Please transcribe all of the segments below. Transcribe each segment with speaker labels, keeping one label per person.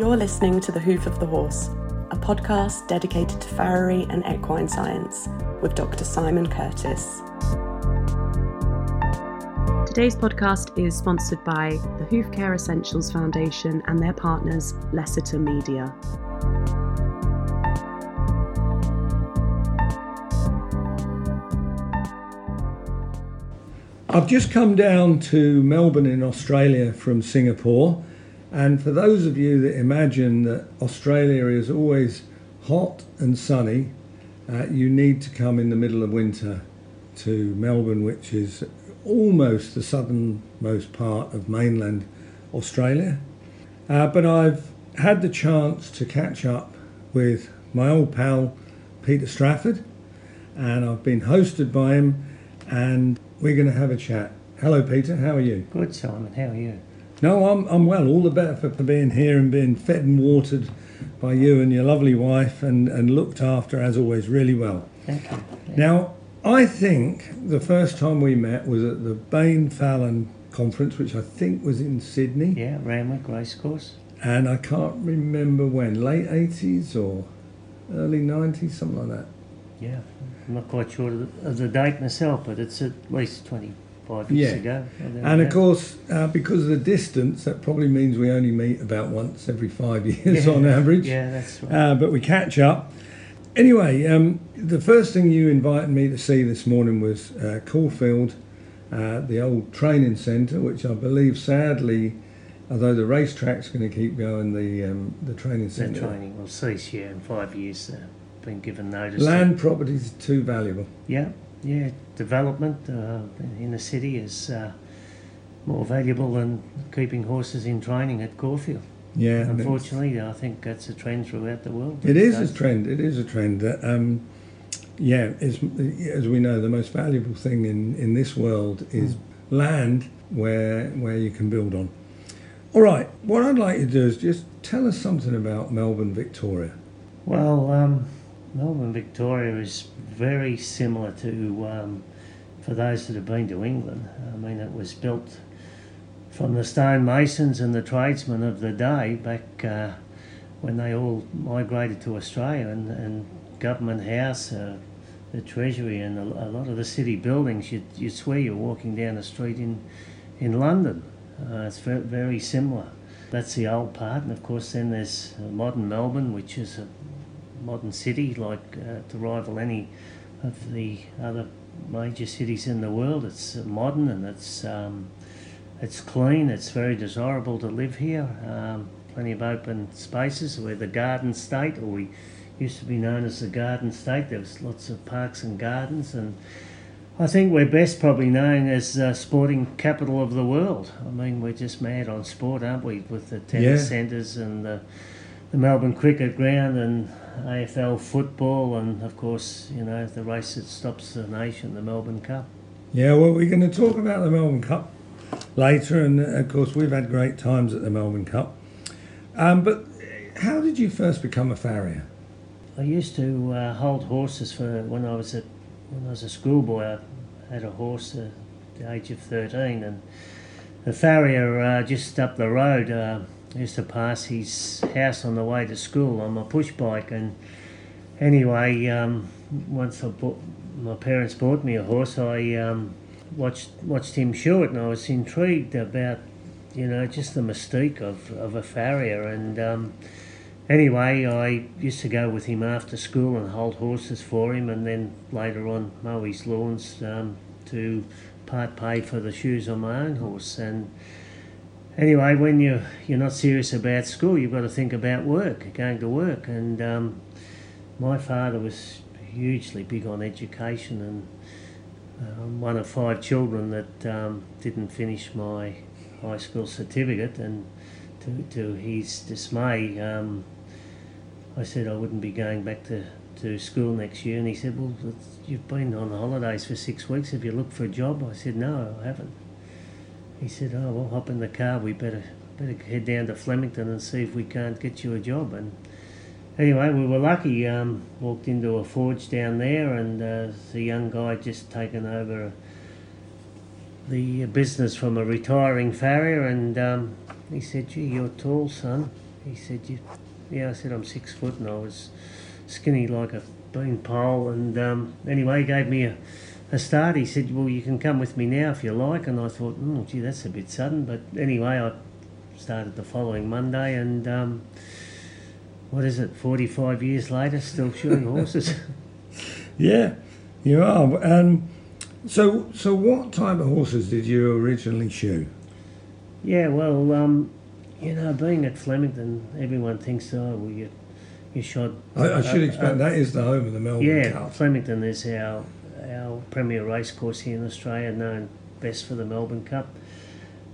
Speaker 1: You're listening to The Hoof of the Horse, a podcast dedicated to farriery and equine science with Dr. Simon Curtis. Today's podcast is sponsored by the Hoof Care Essentials Foundation and their partners, Lessiter Media.
Speaker 2: I've just come down to Melbourne in Australia from Singapore, and for those of you that imagine that Australia is always hot and sunny, uh, you need to come in the middle of winter to Melbourne, which is almost the southernmost part of mainland Australia. Uh, but I've had the chance to catch up with my old pal Peter Strafford, and I've been hosted by him, and we're going to have a chat. Hello, Peter. How are you?
Speaker 3: Good, Simon. How are you?
Speaker 2: No, I'm, I'm well. All the better for, for being here and being fed and watered by you and your lovely wife and, and looked after, as always, really well.
Speaker 3: Thank you. Yeah.
Speaker 2: Now, I think the first time we met was at the Bain Fallon conference, which I think was in Sydney.
Speaker 3: Yeah, Randwick Racecourse.
Speaker 2: And I can't remember when, late 80s or early 90s, something like that.
Speaker 3: Yeah, I'm not quite sure of the, of the date myself, but it's at least 25 years
Speaker 2: Yeah.
Speaker 3: ago.
Speaker 2: And of course, uh, because of the distance, that probably means we only meet about once every five years
Speaker 3: Yeah,
Speaker 2: on average.
Speaker 3: Yeah, that's right.
Speaker 2: Uh, but we catch up. Anyway, um, the first thing you invited me to see this morning was uh, Caulfield, uh, the old training centre, which I believe, sadly, although the racetrack's going to keep going, the um, the training
Speaker 3: the
Speaker 2: centre.
Speaker 3: training will cease, yeah, in five years. Uh, been given notice.
Speaker 2: Land property is too valuable.
Speaker 3: Yeah, yeah. Development uh, in the city is uh, more valuable than keeping horses in training at Caulfield.
Speaker 2: Yeah,
Speaker 3: Unfortunately, I think that's a trend throughout the world.
Speaker 2: It is a trend. It is a trend. that, Um, yeah, as we know, the most valuable thing in, in this world is land where where you can build on. All right, what I'd like you to do is just tell us something about Melbourne, Victoria.
Speaker 3: Well, um, Melbourne, Victoria is very similar to, um, for those that have been to England. I mean, it was built from the stonemasons and the tradesmen of the day back uh, when they all migrated to Australia and, and Government House, uh, the Treasury, and a, a lot of the city buildings. You'd, you'd swear you're walking down a street in, in London. Uh, it's very, similar. That's the old part, and of course, then there's modern Melbourne, which is a modern city like uh, to rival any of the other major cities in the world. It's uh, modern and it's um, it's clean. It's very desirable to live here. Um, plenty of open spaces. We're the Garden State, or we used to be known as the Garden State. There was lots of parks and gardens, and I think we're best probably known as uh, sporting capital of the world. I mean, we're just mad on sport, aren't we? With the tennis
Speaker 2: Yeah.
Speaker 3: centres and the, the Melbourne Cricket Ground and AFL football, and of course, you know, the race that stops the nation, the Melbourne Cup.
Speaker 2: Yeah, well, we're going to talk about the Melbourne Cup later, and of course, we've had great times at the Melbourne Cup. Um, but how did you first become a farrier?
Speaker 3: I used to uh, hold horses for when I was a when I was a schoolboy. I had a horse at the age of thirteen, and the farrier uh, just up the road uh, used to pass his house on the way to school on my push bike. And anyway, um, once I bought, my parents bought me a horse, I um, watched watched him show it, and I was intrigued about you know just the mystique of, of a farrier and. Um, Anyway, I used to go with him after school and hold horses for him, and then later on mow his lawns um, to part pay for the shoes on my own horse. And anyway, when you you're not serious about school, you've got to think about work, going to work. And um, my father was hugely big on education, and I'm one of five children that um, didn't finish my high school certificate, and to, to his dismay. Um, I said I wouldn't be going back to, to school next year, and he said, "Well, you've been on holidays for six weeks. Have you looked for a job?" I said, "No, I haven't." He said, "Oh, well, hop in the car. We better better head down to Flemington and see if we can't get you a job." And anyway, we were lucky. Um, walked into a forge down there, and uh, the young guy just taken over the business from a retiring farrier, and um, he said, "Gee, you're tall, son." he said, you, yeah, I said, I'm six foot and I was skinny like a bean pole. And um, anyway, he gave me a, a start. He said, well, you can come with me now if you like. And I thought, oh, gee, that's a bit sudden. But anyway, I started the following Monday and um, what is it, 45 years later, still shoeing horses.
Speaker 2: Yeah, you are. Um, so, so what type of horses did you originally shoe?
Speaker 3: Yeah, well, um, you know, being at Flemington, everyone thinks, oh, well, you, you shot.
Speaker 2: I, I should
Speaker 3: uh,
Speaker 2: expect
Speaker 3: uh,
Speaker 2: that is the home of the Melbourne
Speaker 3: Yeah,
Speaker 2: Cup.
Speaker 3: Flemington is our our premier racecourse here in Australia, known best for the Melbourne Cup.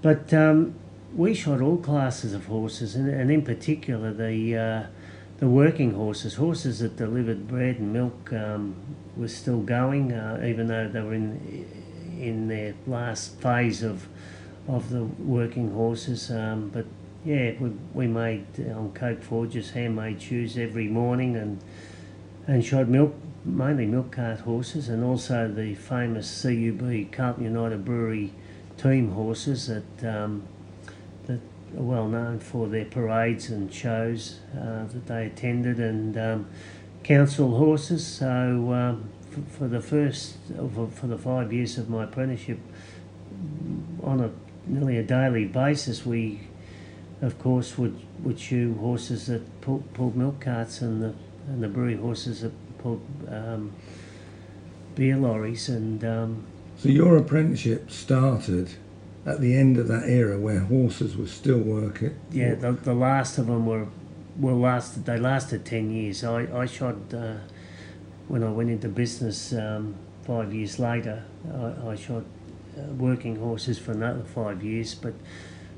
Speaker 3: But um, we shot all classes of horses, and, and in particular the uh, the working horses, horses that delivered bread and milk, um, were still going, uh, even though they were in in their last phase of of the working horses. Um, but yeah, we, we made on Coke Forges handmade shoes every morning and and shod milk mainly milk cart horses and also the famous CUB Carlton United Brewery team horses that um, that are well known for their parades and shows uh, that they attended and um, council horses. So um, for, for the first for, for the five years of my apprenticeship, on a nearly a daily basis, we of course would would shoe horses that pulled, pulled milk carts and the and the brewery horses that um, beer lorries and um,
Speaker 2: So your apprenticeship started at the end of that era where horses were still working.
Speaker 3: yeah the, the last of them were were lasted they lasted 10 years I, I shot uh, when I went into business um, five years later I, I shot uh, working horses for another five years but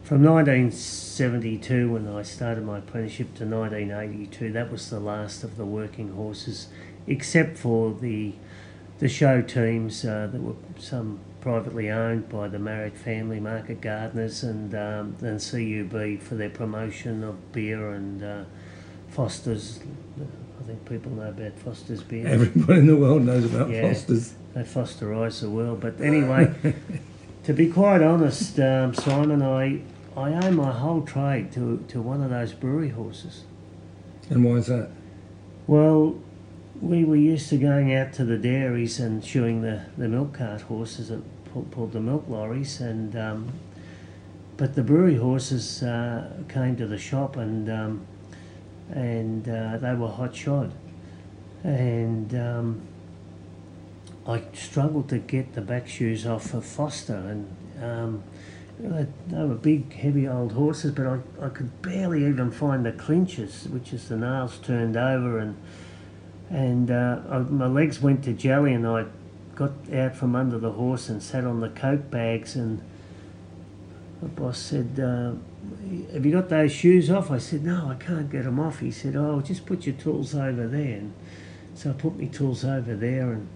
Speaker 3: from 1972 when I started my apprenticeship to 1982 that was the last of the working horses except for the the show teams uh, that were some privately owned by the Marriott family, Market Gardeners, and um, and CUB for their promotion of beer and uh, Foster's. I think people know about Foster's beer.
Speaker 2: Everybody in the world knows about
Speaker 3: Yeah.
Speaker 2: Foster's.
Speaker 3: They Fosterize the world. But anyway, to be quite honest, um, Simon, I I owe my whole trade to to one of those brewery horses.
Speaker 2: And why is that?
Speaker 3: Well, we were used to going out to the dairies and shoeing the, the milk cart horses that pull, pulled the milk lorries, and um, but the brewery horses uh, came to the shop and um, and uh, they were hot shod, and um, I struggled to get the back shoes off of Foster, and um, they were big, heavy old horses, but I, I could barely even find the clinches, which is the nails turned over, and and uh, I, my legs went to jelly, and I got out from under the horse and sat on the coke bags, and the boss said, uh, "Have you got those shoes off?" I said, "No, I can't get them off." He said, "Oh, just put your tools over there." And so I put my tools over there, and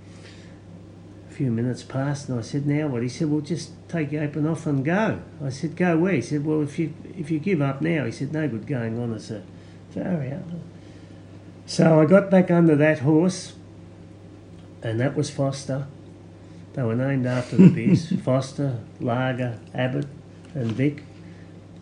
Speaker 3: a few minutes passed, and I said, "Now what?" He said, "Well, just take your apron off and go." I said, "Go where?" He said, "Well, if you if you give up now," he said, "No good going on as a farrier." So I got back under that horse, and that was Foster. They were named after the beers Foster, Lager, Abbott, and Vic.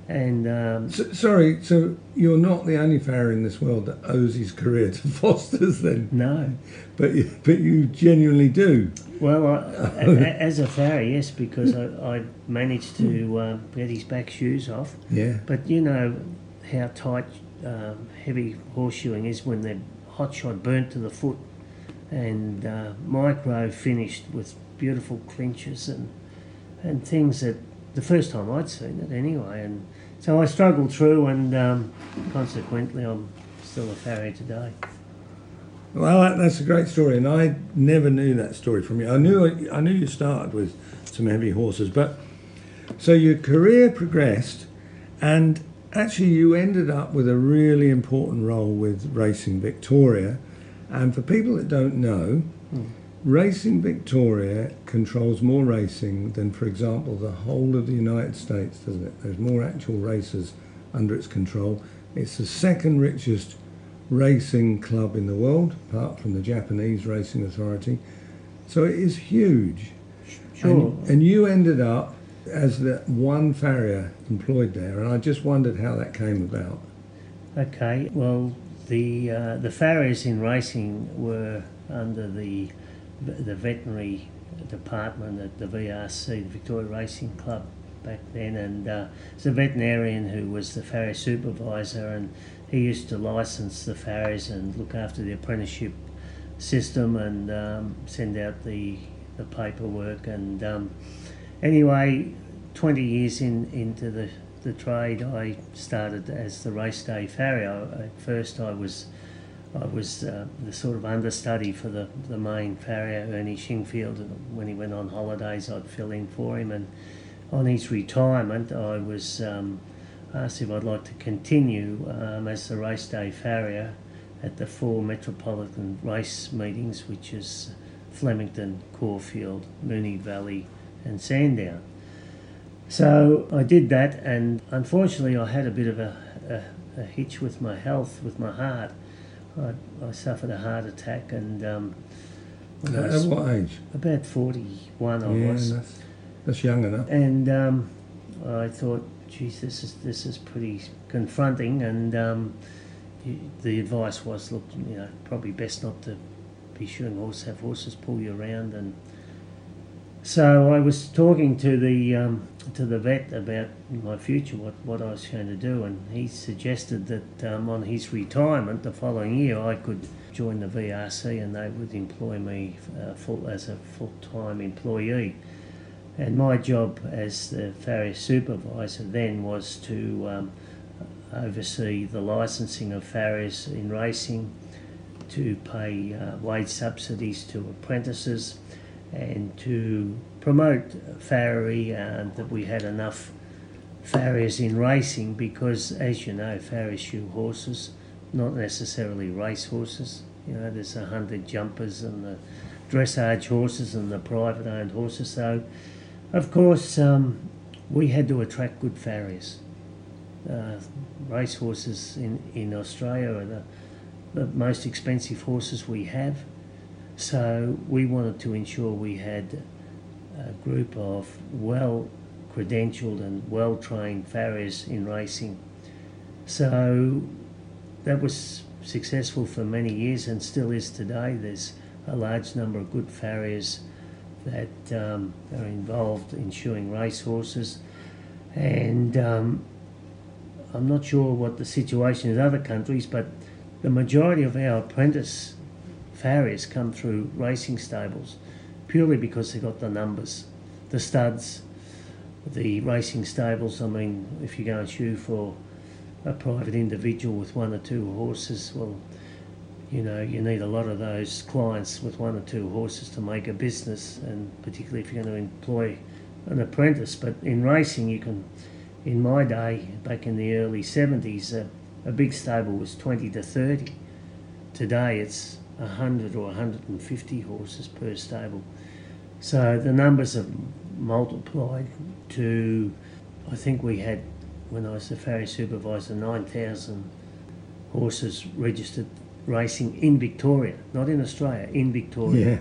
Speaker 3: And um,
Speaker 2: So, sorry, so you're not the only farrier in this world that owes his career to Foster's then,
Speaker 3: no,
Speaker 2: but you, but you genuinely do.
Speaker 3: well, I, as a farrier, yes, because I, I managed to um, get his back shoes off.
Speaker 2: Yeah.
Speaker 3: But you know how tight um, heavy horseshoeing is when they're hot shot burnt to the foot, and uh, micro finished with beautiful clinches and and things that the first time I'd seen it anyway, and so I struggled through, and um, consequently I'm still a farrier today.
Speaker 2: Well, that's a great story, and I never knew that story from you. I knew I knew you started with some heavy horses, but so your career progressed, and actually you ended up with a really important role with Racing Victoria. And for people that don't know, hmm. Racing Victoria controls more racing than, for example, the whole of the United States, doesn't it? There's more actual races under its control. It's the second richest racing club in the world, apart from the Japanese Racing Authority. So it is huge.
Speaker 3: Sure.
Speaker 2: And, and you ended up as the one farrier employed there, and I just wondered how that came about.
Speaker 3: Okay, well, the uh, the farriers in racing were under the the veterinary department at the VRC, the Victoria Racing Club, back then, and uh, it's a veterinarian who was the farrier supervisor, and he used to license the farriers and look after the apprenticeship system and um, send out the the paperwork. And um, anyway, twenty years in into the the trade, I started as the race day farrier. At first, I was I was uh, the sort of understudy for the, the main farrier, Ernie Shingfield. When he went on holidays, I'd fill in for him. And on his retirement, I was um, asked if I'd like to continue um, as the race day farrier at the four metropolitan race meetings, which is Flemington, Caulfield, Moonee Valley, and Sandown. So I did that, and unfortunately, I had a bit of a, a, a hitch with my health, with my heart. I, I suffered a heart attack, and um,
Speaker 2: At, at what age?
Speaker 3: about 41 I
Speaker 2: yeah,
Speaker 3: was.
Speaker 2: that's, that's young enough.
Speaker 3: And um, I thought, geez, this is this is pretty confronting. And um, the advice was, look, you know, probably best not to be shooting horses, have horses pull you around. And so I was talking to the um, to the vet about my future, what what I was going to do, and he suggested that um, on his retirement the following year I could join the VRC and they would employ me uh, full as a full time employee. And my job as the farrier supervisor then was to um, oversee the licensing of farriers in racing, to pay uh, wage subsidies to apprentices, and to promote farriery and that we had enough farriers in racing because, as you know, farriers shoe horses, not necessarily race horses. You know, there's a hundred jumpers and the dressage horses and the private owned horses. So, of course, um, we had to attract good farriers. Uh, race horses in, in Australia are the, the most expensive horses we have. So we wanted to ensure we had a group of well credentialed and well trained farriers in racing. So that was successful for many years and still is today. There's a large number of good farriers that um, are involved in shoeing racehorses, and um, I'm not sure what the situation is in other countries, but the majority of our apprentice farriers come through racing stables purely because they've got the numbers, the studs, the racing stables. I mean, if you go and shoe for a private individual with one or two horses, well, you know, you need a lot of those clients with one or two horses to make a business, and particularly if you're going to employ an apprentice. But in racing, you can, in my day, back in the early 70s, uh, a big stable was 20 to 30. Today, it's 100 or 150 horses per stable. So the numbers have multiplied to, I think we had, when I was the farrier supervisor, 9,000 horses registered racing in Victoria, not in Australia, in Victoria.
Speaker 2: Yeah.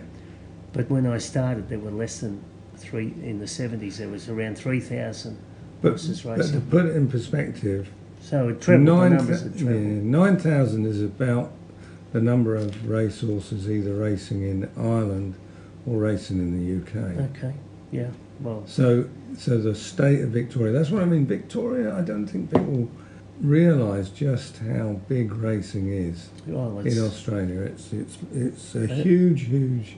Speaker 3: But when I started, there were less than three, in the 70s, there was around 3,000
Speaker 2: But,
Speaker 3: horses
Speaker 2: but to put it in perspective,
Speaker 3: So it trebled, the numbers
Speaker 2: yeah, 9,000 is about the number of racehorses either racing in Ireland or racing in the UK.
Speaker 3: Okay, yeah, well,
Speaker 2: So, so the state of Victoria. That's what I mean. Victoria. I don't think people realise just how big racing is
Speaker 3: well
Speaker 2: in Australia. It's it's it's a
Speaker 3: Uh,
Speaker 2: huge, huge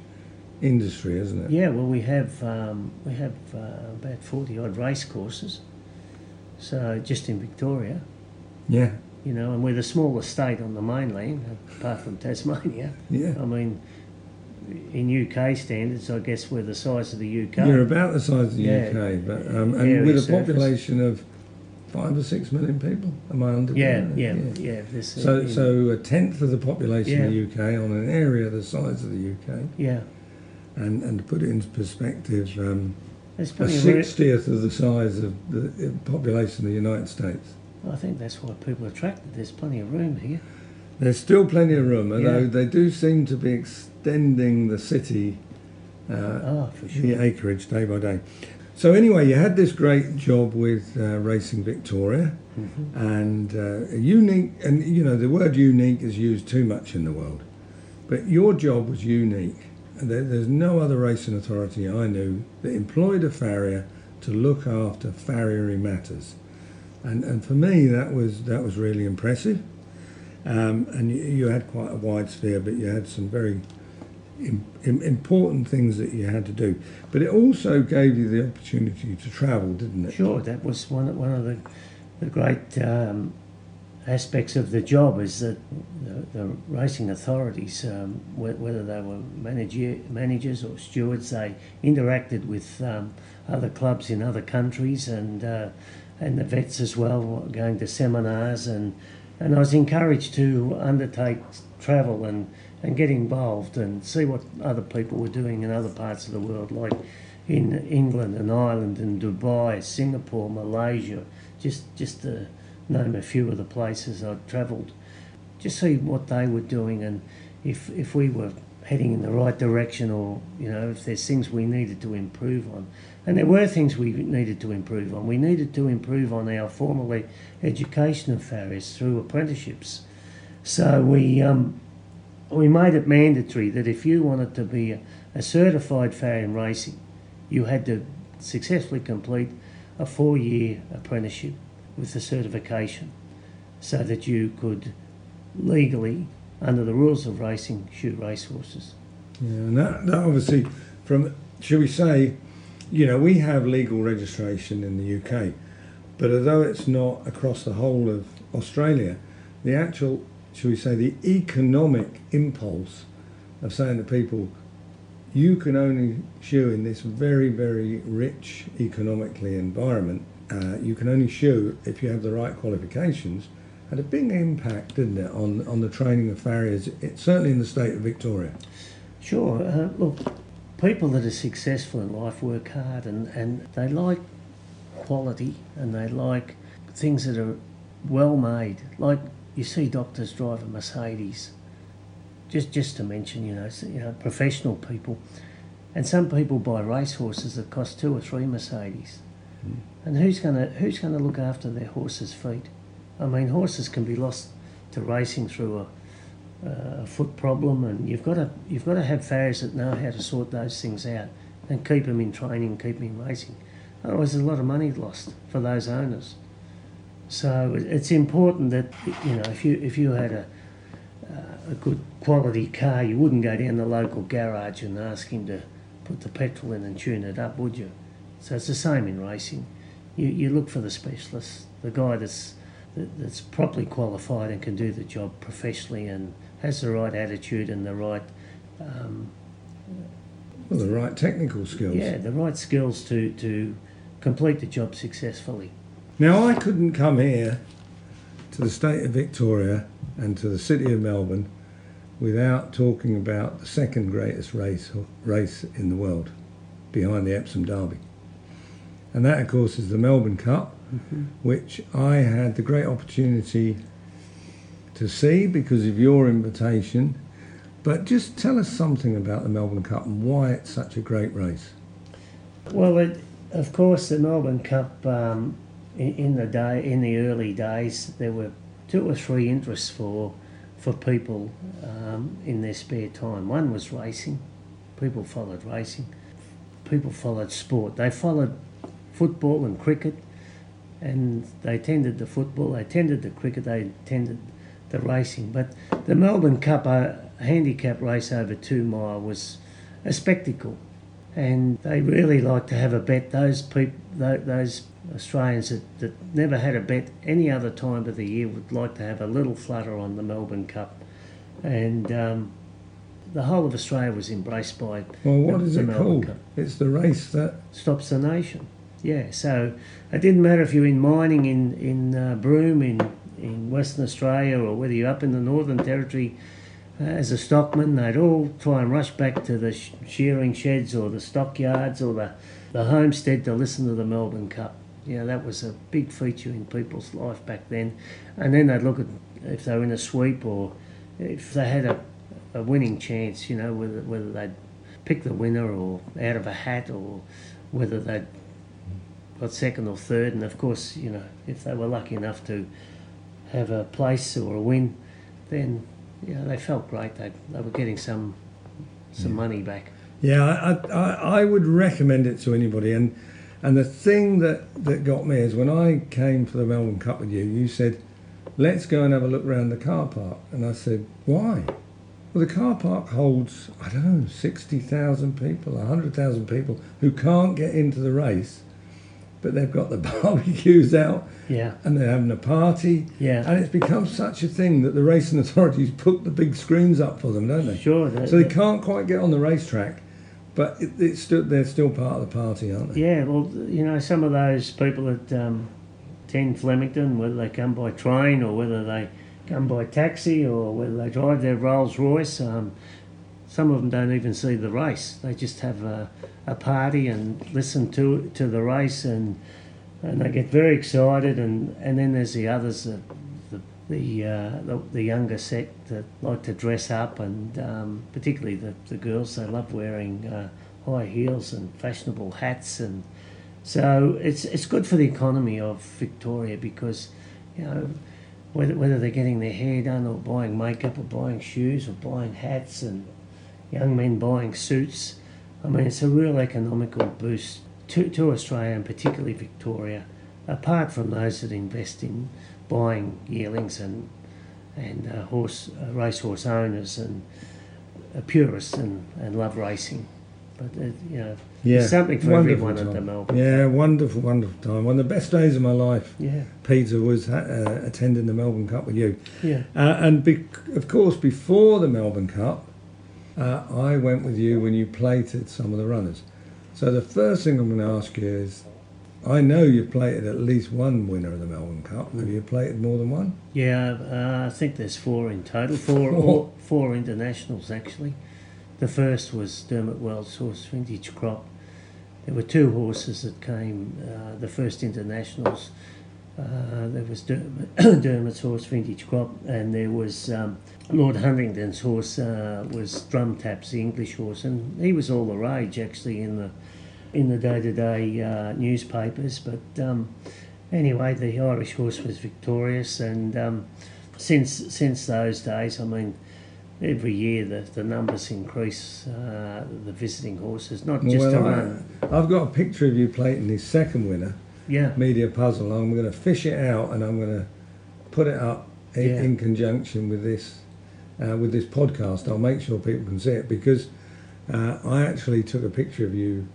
Speaker 2: industry, isn't it?
Speaker 3: Yeah, well, we have um, we have uh, about forty odd race courses. So just in Victoria,
Speaker 2: Yeah,
Speaker 3: you know, and we're the smallest state on the mainland, apart from Tasmania.
Speaker 2: yeah.
Speaker 3: I mean, in UK standards, I guess we're the size of the UK.
Speaker 2: You're about the size of the
Speaker 3: Yeah.
Speaker 2: UK, but um, and
Speaker 3: Area
Speaker 2: with a
Speaker 3: surface.
Speaker 2: population of five or six million people. Am I under?
Speaker 3: yeah, yeah, yeah. this,
Speaker 2: So,
Speaker 3: in-
Speaker 2: so a tenth of the population of the UK on an area the size of the UK,
Speaker 3: yeah,
Speaker 2: and and to put it into perspective, um, a sixtieth of the size of the uh, population of the United States.
Speaker 3: I think that's why people are attracted. There's plenty of room here.
Speaker 2: There's still plenty of room, although
Speaker 3: Yeah.
Speaker 2: they do seem to be extending the city, uh,
Speaker 3: for sure.
Speaker 2: the acreage day by day. So anyway, you had this great job with uh, Racing Victoria, and uh, unique. And you know, the word unique is used too much in the world, but your job was unique. There, there's no other racing authority I knew that employed a farrier to look after farriery matters, and and for me that was that was really impressive. Um, and you, you had quite a wide sphere, but you had some very im- im- important things that you had to do. But it also gave you the opportunity to travel, didn't it?
Speaker 3: Sure, that was one of, one of the, the great um, aspects of the job is that the, the racing authorities, um, wh- whether they were manager, managers or stewards, they interacted with um, other clubs in other countries and uh, and the vets as well, going to seminars and and I was encouraged to undertake travel and and get involved and see what other people were doing in other parts of the world, like in England and Ireland and Dubai, Singapore, Malaysia, just just to name a few of the places I'd travelled, just see what they were doing and if if we were heading in the right direction or you know if there's things we needed to improve on and there were things we needed to improve on we needed to improve on our formal education of farriers through apprenticeships so we um, we made it mandatory that if you wanted to be a, a certified farrier in racing you had to successfully complete a four year apprenticeship with the certification so that you could legally under the rules of racing, shoot racehorses.
Speaker 2: Yeah, and that, that obviously, from shall we say, you know, we have legal registration in the UK, but although it's not across the whole of Australia, the actual, shall we say, the economic impulse of saying to people, you can only shoe in this very, very rich economically environment. Uh, you can only shoe if you have the right qualifications. Had a big impact, didn't it, on on the training of farriers, it, certainly in the state of Victoria.
Speaker 3: Sure, uh, look, people that are successful in life work hard and, and they like quality and they like things that are well made. Like you see doctors drive a Mercedes, just just to mention, you know, you know, professional people, and some people buy racehorses that cost two or three Mercedes. Hmm. And who's gonna who's gonna look after their horses' feet? I mean, horses can be lost to racing through a, a foot problem, and you've got to you've got to have farriers that know how to sort those things out and keep them in training, keep them in racing. Otherwise, there's a lot of money lost for those owners. So it's important that you know if you if you had a uh, a good quality car, you wouldn't go down the local garage and ask him to put the petrol in and tune it up, would you? So it's the same in racing. You, you look for the specialist, the guy that's that, that's properly qualified and can do the job professionally and has the right attitude and the right um,
Speaker 2: Well, the right technical skills.
Speaker 3: yeah the right skills to to complete the job successfully.
Speaker 2: Now, I couldn't come here to the state of Victoria and to the city of Melbourne without talking about the second greatest race race in the world, behind the Epsom Derby. And that, of course, is the Melbourne Cup, which I had the great opportunity to see because of your invitation. But just tell us something about the Melbourne Cup and why it's such a great race.
Speaker 3: Well, it, of course, the Melbourne Cup um, in, in the day in the early days there were two or three interests for for people um, in their spare time. One was racing. People followed racing. People followed sport. They followed football and cricket, and they tended the football. They tended the cricket. They tended the racing. But the Melbourne Cup, a handicap race over two mile, was a spectacle and they really like to have a bet. Those people, those Australians that, that never had a bet any other time of the year would like to have a little flutter on the Melbourne Cup, and um, the whole of Australia was embraced by
Speaker 2: Well, what
Speaker 3: the,
Speaker 2: is
Speaker 3: the
Speaker 2: it
Speaker 3: Melbourne
Speaker 2: called?
Speaker 3: Cup.
Speaker 2: It's the race that
Speaker 3: Stops the nation. Yeah, so it didn't matter if you're in mining in in uh, Broome in in Western Australia or whether you're up in the Northern Territory uh, as a stockman, they'd all try and rush back to the sh- shearing sheds or the stockyards or the, the homestead to listen to the Melbourne Cup. You know, that was a big feature in people's life back then. And then they'd look at if they were in a sweep or if they had a, a winning chance, you know, whether, whether they'd pick the winner or out of a hat or whether they'd got second or third, and of course, you know, if they were lucky enough to have a place or a win, then you know they felt great. They they were getting some some money back.
Speaker 2: Yeah, I, I, I would recommend it to anybody. And and the thing that, that got me is when I came for the Melbourne Cup with you, you said, let's go and have a look around the car park. And I said, why? Well, the car park holds, I don't know, 60,000 people, 100,000 people who can't get into the race, but they've got the barbecues out
Speaker 3: Yeah,
Speaker 2: and they're having a party.
Speaker 3: yeah,
Speaker 2: And it's become such a thing that the racing authorities put the big screens up for them, don't they?
Speaker 3: sure. the-
Speaker 2: So they
Speaker 3: the-
Speaker 2: can't quite get on the racetrack, but it, it's still, they're still part of the party, aren't they?
Speaker 3: Yeah, well, you know, some of those people that um, attend Flemington, whether they come by train or whether they come by taxi or whether they drive their Rolls Royce, um, some of them don't even see the race. They just have a, a party and listen to to the race, and and they get very excited. And, and then there's the others, that, the the, uh, the the younger set that like to dress up, and um, particularly the, the girls, they love wearing uh, high heels and fashionable hats, and so it's it's good for the economy of Victoria because you know whether whether they're getting their hair done or buying makeup or buying shoes or buying hats and young men buying suits. I mean, it's a real economical boost to, to Australia and particularly Victoria, apart from those that invest in buying yearlings and and uh, horse uh, racehorse owners and uh, purists and, and love racing. But uh, you know,
Speaker 2: Yeah,
Speaker 3: something for
Speaker 2: wonderful
Speaker 3: everyone at the
Speaker 2: time.
Speaker 3: Melbourne.
Speaker 2: Yeah, wonderful, wonderful time. One of the best days of my life,
Speaker 3: Yeah,
Speaker 2: Peter, was uh, attending the Melbourne Cup with you.
Speaker 3: yeah,
Speaker 2: Uh, and be- of course, before the Melbourne Cup, uh, I went with you when you plated some of the runners. So the first thing I'm going to ask you is, I know you've plated at least one winner of the Melbourne Cup. Have you plated more than one?
Speaker 3: yeah. Uh, I think there's four in total. Four,
Speaker 2: Four.
Speaker 3: four, four internationals actually. The first was Dermot Weld's horse Vintage Crop. There were two horses that came. Uh, the first internationals. Uh, there was Dermot, Dermot's horse Vintage Crop, and there was um, Lord Huntingdon's horse uh, was Drum Taps, the English horse, and he was all the rage actually in the in the day-to-day uh, newspapers. But um, anyway, the Irish horse was victorious, and um, since since those days, I mean, every year the, the numbers increase. Uh, the visiting horses, not just
Speaker 2: well, I, I've got a picture of you plating his second winner,
Speaker 3: Yeah,
Speaker 2: Media Puzzle. I'm going to fish it out and I'm going to put it up in,
Speaker 3: Yeah.
Speaker 2: in conjunction with this uh, with this podcast. I'll make sure people can see it because uh, I actually took a picture of you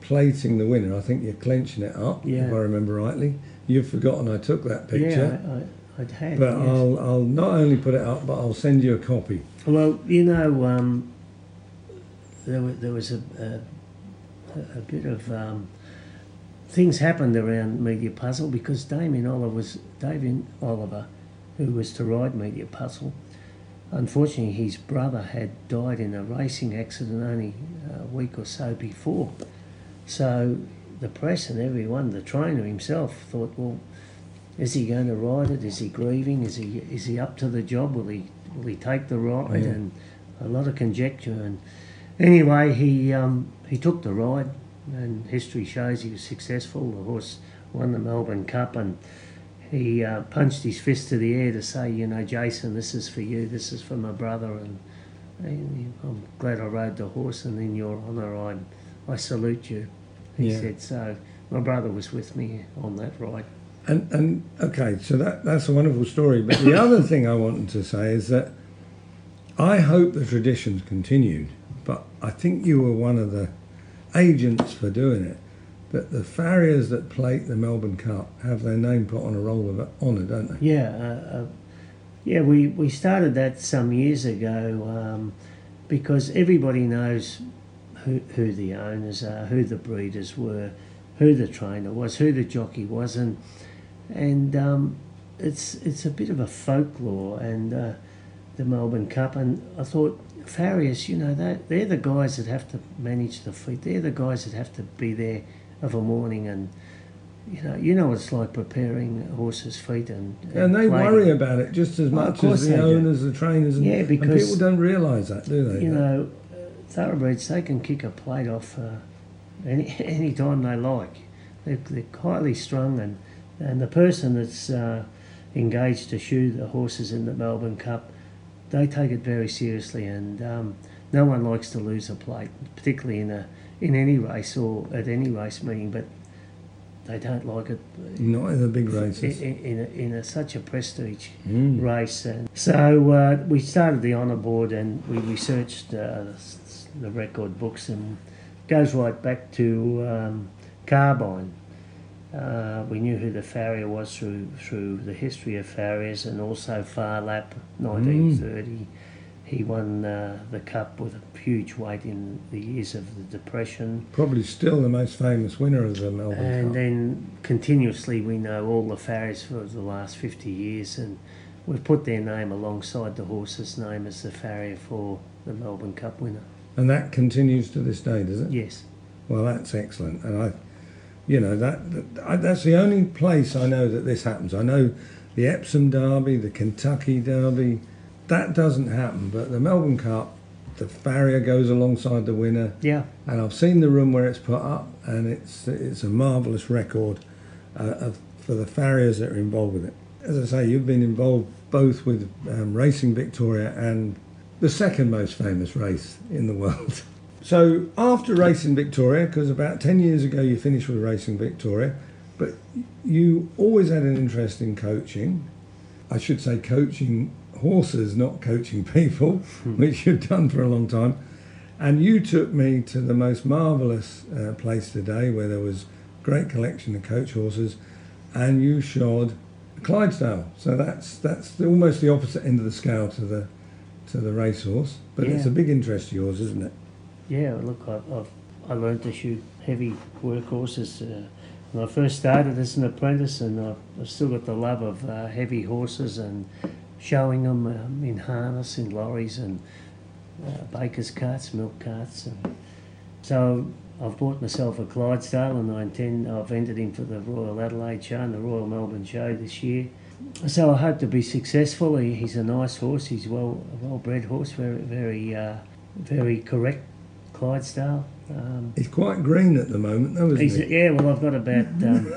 Speaker 2: plating the winner. I think you're clenching it up,
Speaker 3: Yeah.
Speaker 2: if I remember rightly. You've forgotten I took that picture,
Speaker 3: yeah, I, I, I'd had.
Speaker 2: but
Speaker 3: yes.
Speaker 2: I'll I'll not only put it up, but I'll send you a copy.
Speaker 3: Well, you know, um, there, was, there was a, a, a bit of um, things happened around Media Puzzle because Damien Oliver was Damien Oliver, who was to ride Media Puzzle. Unfortunately, his brother had died in a racing accident only a week or so before. So the press and everyone, the trainer himself, thought, well, is he going to ride it? Is he grieving? Is he is he up to the job? Will he will he take the ride?
Speaker 2: Yeah.
Speaker 3: And a lot of conjecture. And anyway, he um, he took the ride, and history shows he was successful. The horse won the Melbourne Cup, and he uh, punched his fist to the air to say, you know, Jason, this is for you. This is for my brother, and, and I'm glad I rode the horse. And in your honour, I I salute you. He
Speaker 2: Yeah.
Speaker 3: said so. My brother was with me on that ride.
Speaker 2: And and okay, so that that's a wonderful story. But the other thing I wanted to say is that I hope the tradition's continued. But I think you were one of the agents for doing it. But the farriers that plate the Melbourne Cup have their name put on a roll of honour, don't they?
Speaker 3: Yeah, uh, uh, yeah. We, we started that some years ago um, because everybody knows who who the owners are, who the breeders were, who the trainer was, who the jockey was, and and um, it's it's a bit of a folklore and uh, the Melbourne Cup. And I thought farriers, you know, they they're the guys that have to manage the fleet. They're the guys that have to be there of a morning and. You know, you know what it's like preparing horses' feet and,
Speaker 2: And they
Speaker 3: plating.
Speaker 2: worry about it just as
Speaker 3: Well,
Speaker 2: much as the
Speaker 3: they do.
Speaker 2: owners, the trainers, and,
Speaker 3: Yeah,
Speaker 2: and
Speaker 3: because-
Speaker 2: people don't realise that, do they?
Speaker 3: you know, uh, thoroughbreds they can kick a plate off uh, any any time they like. They're, they're highly strung, and, and the person that's uh, engaged to shoe the horses in the Melbourne Cup, they take it very seriously, and um, no one likes to lose a plate, particularly in a in any race or at any race meeting. But they don't like it
Speaker 2: Not in the big races.
Speaker 3: in, a, in a, such a prestige
Speaker 2: Mm.
Speaker 3: race. And so uh, we started the honour board and we researched uh, the record books and it goes right back to um, Carbine. Uh, we knew who the farrier was through through the history of farriers and also Phar Lap 1930. He won uh, the cup with a huge weight in the years of the Depression.
Speaker 2: Probably still the most famous winner of the Melbourne
Speaker 3: And
Speaker 2: Cup.
Speaker 3: then continuously, we know all the farriers for the last 50 years, and we've put their name alongside the horse's name as the farrier for the Melbourne Cup winner.
Speaker 2: And that continues to this day, does it?
Speaker 3: Yes.
Speaker 2: Well, that's excellent, and I, you know, that, that I, that's the only place I know that this happens. I know the Epsom Derby, the Kentucky Derby, that doesn't happen, but the Melbourne Cup, the farrier goes alongside the winner,
Speaker 3: Yeah.
Speaker 2: and I've seen the room where it's put up, and it's it's a marvellous record uh, of, for the farriers that are involved with it. As I say, you've been involved both with um, Racing Victoria and the second most famous race in the world. So after Racing Victoria, because about 10 years ago you finished with Racing Victoria, but you always had an interest in coaching. I should say coaching horses, not coaching people, which you've done for a long time. And you took me to the most marvellous uh, place today where there was a great collection of coach horses and you shod Clydesdale. So that's that's the, almost the opposite end of the scale to the to the racehorse. But it's a big interest of yours, isn't it?
Speaker 3: Yeah, look, I, I've, I learned to shoot heavy workhorses uh, when I first started as an apprentice, and I've, I've still got the love of uh, heavy horses and showing them um, in harness, in lorries, and uh, baker's carts, milk carts. And so I've bought myself a Clydesdale, and I intend I've entered him for the Royal Adelaide Show and the Royal Melbourne Show this year. So I hope to be successful. He, he's a nice horse. He's well a well bred horse, very very uh, very correct Clydesdale. Um,
Speaker 2: He's quite green at the moment, though, isn't
Speaker 3: he's,
Speaker 2: he?
Speaker 3: yeah, well, I've got about um,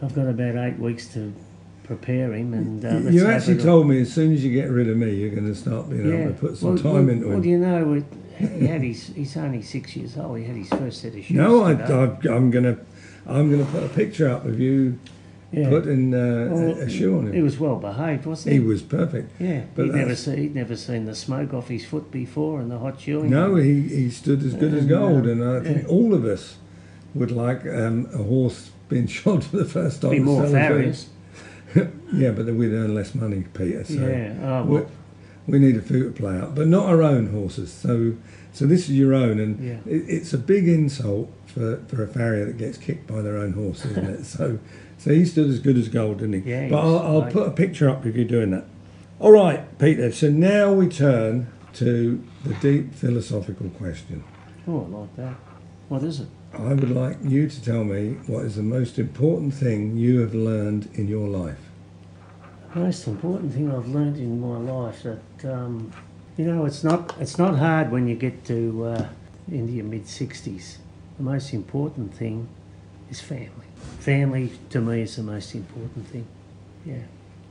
Speaker 3: I've got about eight weeks to prepare him, and uh,
Speaker 2: You-
Speaker 3: let's
Speaker 2: you
Speaker 3: hope
Speaker 2: actually told me as soon as you get rid of me, you're going to start being able to put some
Speaker 3: well,
Speaker 2: time
Speaker 3: well,
Speaker 2: into
Speaker 3: well,
Speaker 2: him.
Speaker 3: you know, it, he had his, he's only six years old. He had his first set of shoes.
Speaker 2: no, I, I, I'm going to, I'm going to put a picture up of you
Speaker 3: yeah.
Speaker 2: putting uh,
Speaker 3: Well,
Speaker 2: a, shoe on him.
Speaker 3: He was well behaved, wasn't
Speaker 2: He
Speaker 3: he?
Speaker 2: was perfect.
Speaker 3: yeah,
Speaker 2: but
Speaker 3: he'd never he'd never seen the smoke off his foot before and the hot shoeing.
Speaker 2: No, he, he stood as good as gold,
Speaker 3: uh,
Speaker 2: and I think
Speaker 3: yeah.
Speaker 2: all of us would like um, a horse being shod for the first time.
Speaker 3: be more farriers.
Speaker 2: yeah, but then we'd earn less money, Peter. So
Speaker 3: Yeah. Oh,
Speaker 2: we,
Speaker 3: well,
Speaker 2: we need a few to play out, but not our own horses. So, so this is your own, and
Speaker 3: Yeah.
Speaker 2: it, it's a big insult for, for a farrier that gets kicked by their own horse, isn't it? So, so he stood as good as gold, didn't he?
Speaker 3: Yeah, he
Speaker 2: but I'll, I'll put a picture up if you're doing that. All right, Peter. So now we turn to the deep philosophical question.
Speaker 3: oh, I like that. What is it?
Speaker 2: I would like you to tell me what is the most important thing you have learned in your life.
Speaker 3: The most important thing I've learned in my life that um, you know it's not it's not hard when you get to uh, into your mid sixties. The most important thing is family. Family to me is the most important thing. Yeah.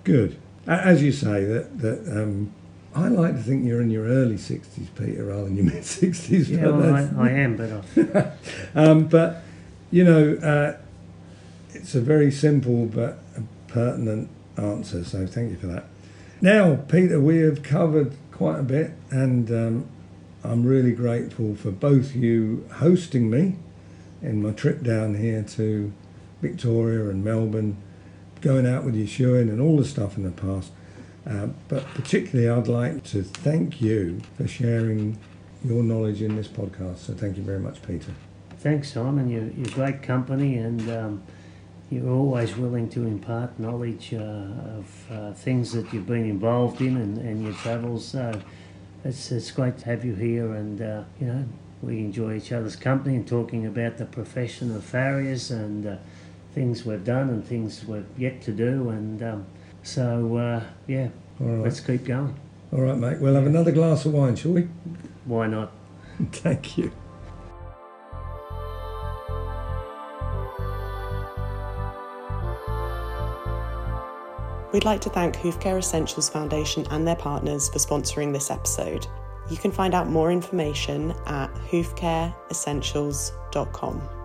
Speaker 2: Good. As you say, that that um, I like to think you're in your early sixties, Peter, rather than your mid sixties.
Speaker 3: Yeah, well, I, I am, but
Speaker 2: um, but you know, uh, it's a very simple but pertinent answer. So thank you for that. Now, Peter, we have covered quite a bit, and um, I'm really grateful for both you hosting me in my trip down here to Victoria and Melbourne, going out with you shoeing and all the stuff in the past. Uh, but particularly, I'd like to thank you for sharing your knowledge in this podcast. So thank you very much, Peter.
Speaker 3: thanks, Simon. You're, you're great company, and um, you're always willing to impart knowledge uh, of uh, things that you've been involved in and, and your travels. So it's, it's great to have you here, and uh, you know we enjoy each other's company and talking about the profession of farriers and uh, things we've done and things we've yet to do. And um, so, uh, yeah,
Speaker 2: All right.
Speaker 3: let's keep going.
Speaker 2: All right, mate. We'll have another glass of wine, shall we?
Speaker 3: Why not?
Speaker 2: Thank you.
Speaker 1: We'd like to thank Hoofcare Essentials Foundation and their partners for sponsoring this episode. You can find out more information at hoofcareessentials.com.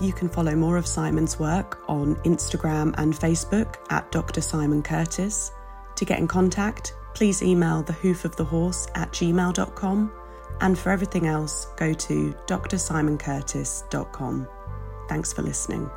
Speaker 1: You can follow more of Simon's work on Instagram and Facebook at Dr. Simon Curtis. To get in contact, please email the hoof of the horse at gmail.com. And for everything else, go to drsimoncurtis.com. Thanks for listening.